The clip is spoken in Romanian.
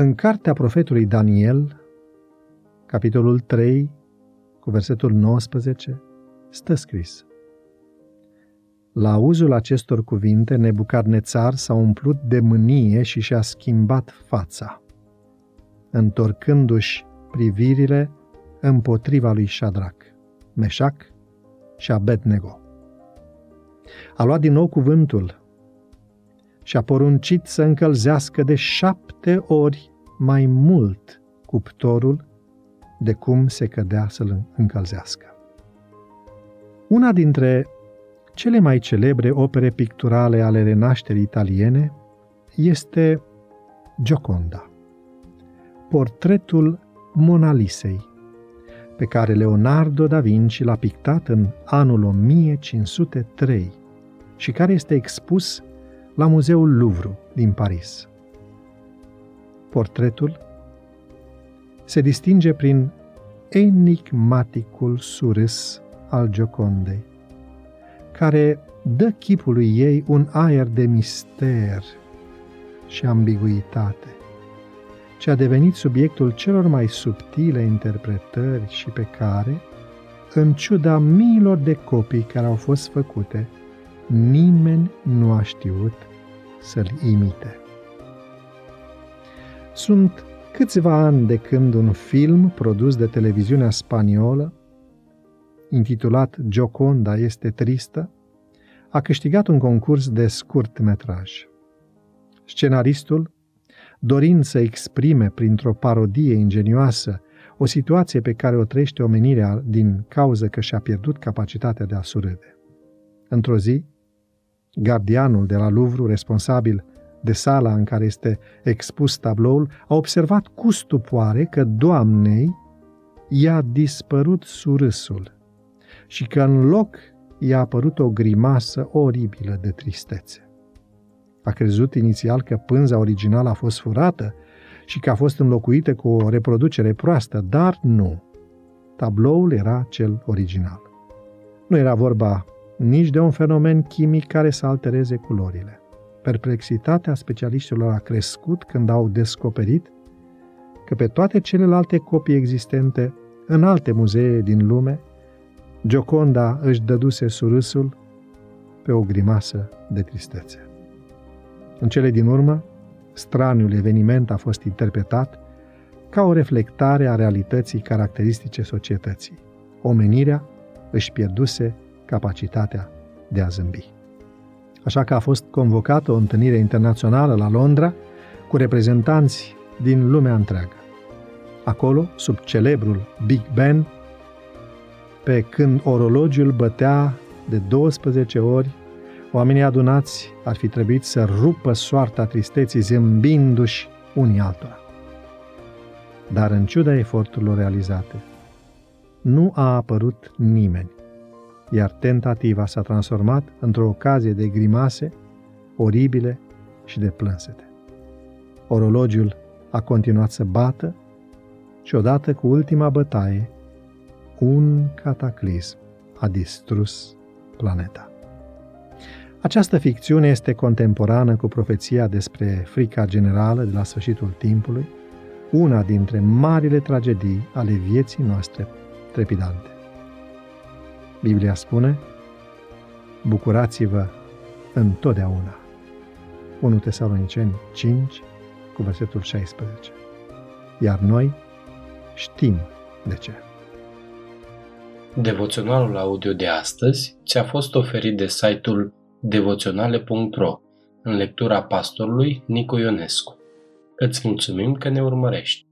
În cartea profetului Daniel, capitolul 3, cu versetul 19, stă scris. La auzul acestor cuvinte, Nebucadnețar s-a umplut de mânie și și-a schimbat fața, întorcându-și privirile împotriva lui Shadrach, Meșac și Abednego. A luat din nou cuvântul și a poruncit să încălzească de șapte ori mai mult cuptorul de cum se cădea să-l încălzească. Una dintre cele mai celebre opere picturale ale renașterii italiene este Gioconda, portretul Mona Lisei, pe care Leonardo da Vinci l-a pictat în anul 1503 și care este expus la Muzeul Louvre din Paris. Portretul se distinge prin enigmaticul surâs al Giocondei, care dă chipului ei un aer de mister și ambiguitate, ce a devenit subiectul celor mai subtile interpretări și pe care, în ciuda miilor de copii care au fost făcute, nimeni nu a știut să-l imite. Sunt câțiva ani de când un film produs de televiziunea spaniolă, intitulat Gioconda este tristă, a câștigat un concurs de scurt metraj. Scenaristul, dorind să exprime printr-o parodie ingenioasă o situație pe care o trăiește omenirea din cauză că și-a pierdut capacitatea de a surâde. Într-o zi, gardianul de la Louvre, responsabil de sala în care este expus tabloul, a observat cu stupoare că doamnei i-a dispărut surâsul și că în loc i-a apărut o grimasă oribilă de tristețe. A crezut inițial că pânza originală a fost furată și că a fost înlocuită cu o reproducere proastă, dar nu. Tabloul era cel original. Nu era vorba nici de un fenomen chimic care să altereze culorile. Perplexitatea specialiștilor a crescut când au descoperit că pe toate celelalte copii existente în alte muzee din lume, Gioconda își dăduse surâsul pe o grimasă de tristețe. În cele din urmă, straniul eveniment a fost interpretat ca o reflectare a realității caracteristice societății. Omenirea își pierduse capacitatea de a zâmbi. Așa că a fost convocată o întâlnire internațională la Londra cu reprezentanți din lumea întreagă. Acolo, sub celebrul Big Ben, pe când orologiul bătea de 12 ori, oamenii adunați ar fi trebuit să rupă soarta tristeții zâmbindu-și unii altora. Dar în ciuda eforturilor realizate, nu a apărut nimeni iar tentativa s-a transformat într-o ocazie de grimase oribile și de plânsete. Orologiul a continuat să bată și odată cu ultima bătaie, un cataclism a distrus planeta. Această ficțiune este contemporană cu profeția despre frica generală de la sfârșitul timpului, una dintre marile tragedii ale vieții noastre trepidante. Biblia spune, bucurați-vă întotdeauna. 1 Tesaloniceni 5, cu versetul 16. Iar noi știm de ce. Devoționalul audio de astăzi ți-a fost oferit de site-ul devoționale.ro în lectura pastorului Nicu Ionescu. Îți mulțumim că ne urmărești!